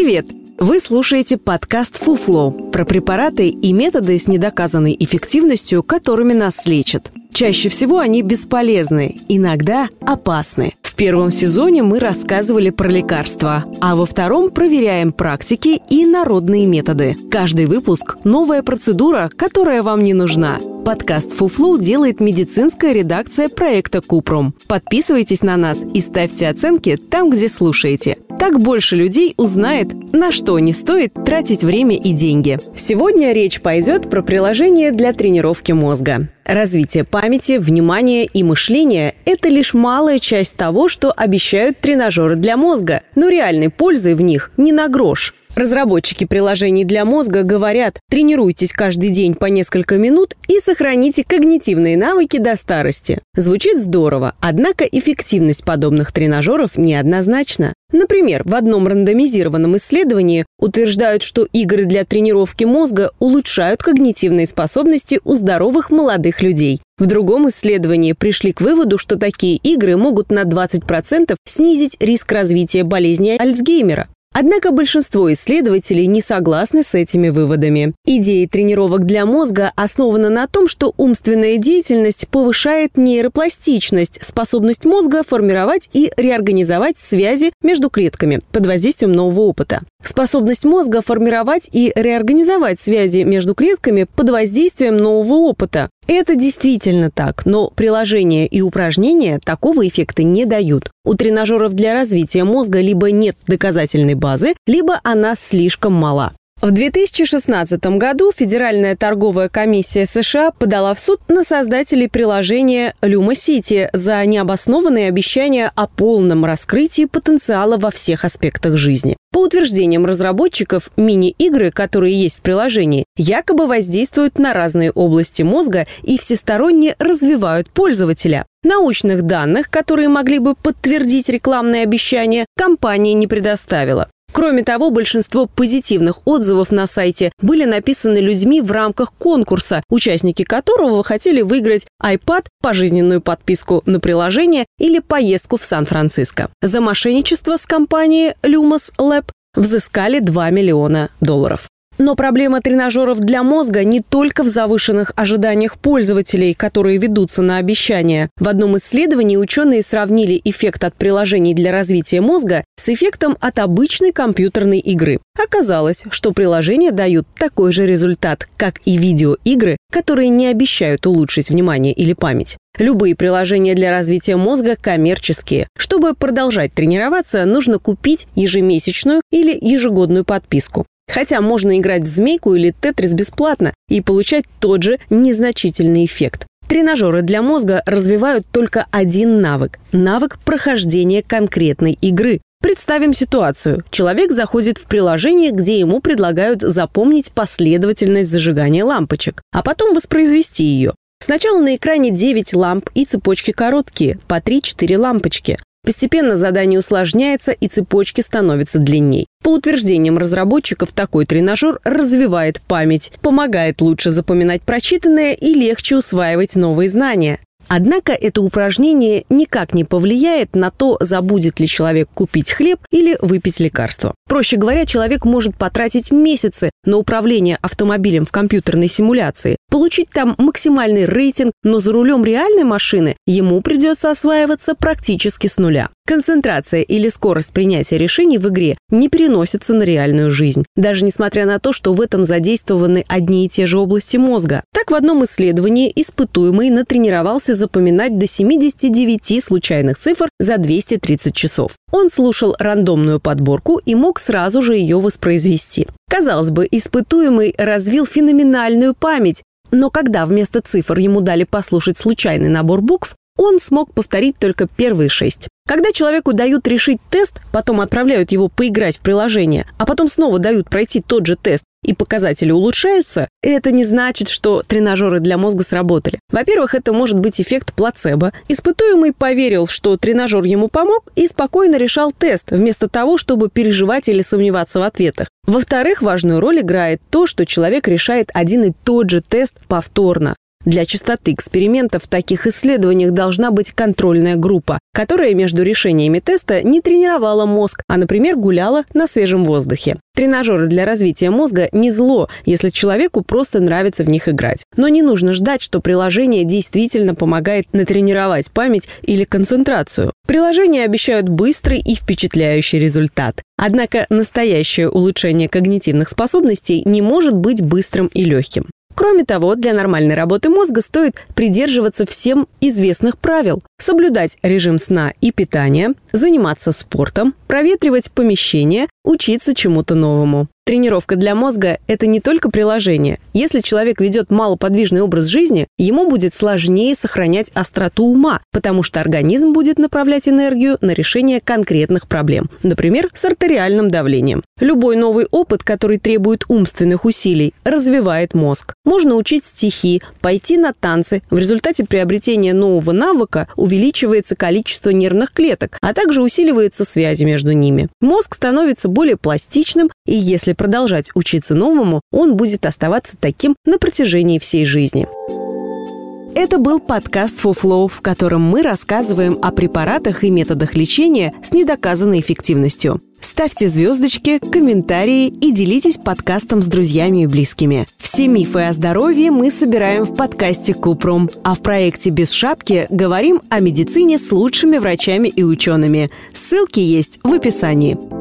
Привет! Вы слушаете подкаст «Фуфло» про препараты и методы с недоказанной эффективностью, которыми нас лечат. Чаще всего они бесполезны, иногда опасны. В первом сезоне мы рассказывали про лекарства, а во втором проверяем практики и народные методы. Каждый выпуск – новая процедура, которая вам не нужна. Подкаст «Фуфлу» делает медицинская редакция проекта «Купрум». Подписывайтесь на нас и ставьте оценки там, где слушаете. Так больше людей узнает, на что не стоит тратить время и деньги. Сегодня речь пойдет про приложение для тренировки мозга. Развитие памяти, внимания и мышления – это лишь малая часть того, что обещают тренажеры для мозга, но реальной пользы в них не на грош. Разработчики приложений для мозга говорят, тренируйтесь каждый день по несколько минут и сохраните когнитивные навыки до старости. Звучит здорово, однако эффективность подобных тренажеров неоднозначна. Например, в одном рандомизированном исследовании утверждают, что игры для тренировки мозга улучшают когнитивные способности у здоровых молодых людей. В другом исследовании пришли к выводу, что такие игры могут на 20% снизить риск развития болезни Альцгеймера. Однако большинство исследователей не согласны с этими выводами. Идея тренировок для мозга основана на том, что умственная деятельность повышает нейропластичность, способность мозга формировать и реорганизовать связи между клетками под воздействием нового опыта. Способность мозга формировать и реорганизовать связи между клетками под воздействием нового опыта. Это действительно так, но приложения и упражнения такого эффекта не дают. У тренажеров для развития мозга либо нет доказательной базы, либо она слишком мала. В 2016 году Федеральная торговая комиссия США подала в суд на создателей приложения Luma City за необоснованные обещания о полном раскрытии потенциала во всех аспектах жизни. По утверждениям разработчиков, мини-игры, которые есть в приложении, якобы воздействуют на разные области мозга и всесторонне развивают пользователя. Научных данных, которые могли бы подтвердить рекламные обещания, компания не предоставила. Кроме того, большинство позитивных отзывов на сайте были написаны людьми в рамках конкурса, участники которого хотели выиграть iPad, пожизненную подписку на приложение или поездку в Сан-Франциско. За мошенничество с компанией Lumos Lab взыскали 2 миллиона долларов. Но проблема тренажеров для мозга не только в завышенных ожиданиях пользователей, которые ведутся на обещания. В одном исследовании ученые сравнили эффект от приложений для развития мозга с эффектом от обычной компьютерной игры. Оказалось, что приложения дают такой же результат, как и видеоигры, которые не обещают улучшить внимание или память. Любые приложения для развития мозга коммерческие. Чтобы продолжать тренироваться, нужно купить ежемесячную или ежегодную подписку. Хотя можно играть в змейку или тетрис бесплатно и получать тот же незначительный эффект. Тренажеры для мозга развивают только один навык – навык прохождения конкретной игры. Представим ситуацию. Человек заходит в приложение, где ему предлагают запомнить последовательность зажигания лампочек, а потом воспроизвести ее. Сначала на экране 9 ламп и цепочки короткие, по 3-4 лампочки. Постепенно задание усложняется и цепочки становятся длинней. По утверждениям разработчиков, такой тренажер развивает память, помогает лучше запоминать прочитанное и легче усваивать новые знания. Однако это упражнение никак не повлияет на то, забудет ли человек купить хлеб или выпить лекарство. Проще говоря, человек может потратить месяцы на управление автомобилем в компьютерной симуляции, получить там максимальный рейтинг, но за рулем реальной машины ему придется осваиваться практически с нуля. Концентрация или скорость принятия решений в игре не переносится на реальную жизнь, даже несмотря на то, что в этом задействованы одни и те же области мозга. Так, в одном исследовании испытуемый натренировался запоминать до 79 случайных цифр за 230 часов. Он слушал рандомную подборку и мог сразу же ее воспроизвести. Казалось бы, испытуемый развил феноменальную память, но когда вместо цифр ему дали послушать случайный набор букв, он смог повторить только первые шесть. Когда человеку дают решить тест, потом отправляют его поиграть в приложение, а потом снова дают пройти тот же тест, и показатели улучшаются, это не значит, что тренажеры для мозга сработали. Во-первых, это может быть эффект плацебо. Испытуемый поверил, что тренажер ему помог и спокойно решал тест, вместо того, чтобы переживать или сомневаться в ответах. Во-вторых, важную роль играет то, что человек решает один и тот же тест повторно. Для частоты экспериментов в таких исследованиях должна быть контрольная группа, которая между решениями теста не тренировала мозг, а, например, гуляла на свежем воздухе. Тренажеры для развития мозга не зло, если человеку просто нравится в них играть. Но не нужно ждать, что приложение действительно помогает натренировать память или концентрацию. Приложения обещают быстрый и впечатляющий результат. Однако настоящее улучшение когнитивных способностей не может быть быстрым и легким. Кроме того, для нормальной работы мозга стоит придерживаться всем известных правил. Соблюдать режим сна и питания, заниматься спортом, проветривать помещение, учиться чему-то новому. Тренировка для мозга – это не только приложение. Если человек ведет малоподвижный образ жизни, ему будет сложнее сохранять остроту ума, потому что организм будет направлять энергию на решение конкретных проблем, например, с артериальным давлением. Любой новый опыт, который требует умственных усилий, развивает мозг. Можно учить стихи, пойти на танцы. В результате приобретения нового навыка увеличивается количество нервных клеток, а также усиливается связи между ними. Мозг становится более пластичным, и если продолжать учиться новому, он будет оставаться таким на протяжении всей жизни. Это был подкаст «Фуфлоу», в котором мы рассказываем о препаратах и методах лечения с недоказанной эффективностью. Ставьте звездочки, комментарии и делитесь подкастом с друзьями и близкими. Все мифы о здоровье мы собираем в подкасте Купром, а в проекте «Без шапки» говорим о медицине с лучшими врачами и учеными. Ссылки есть в описании.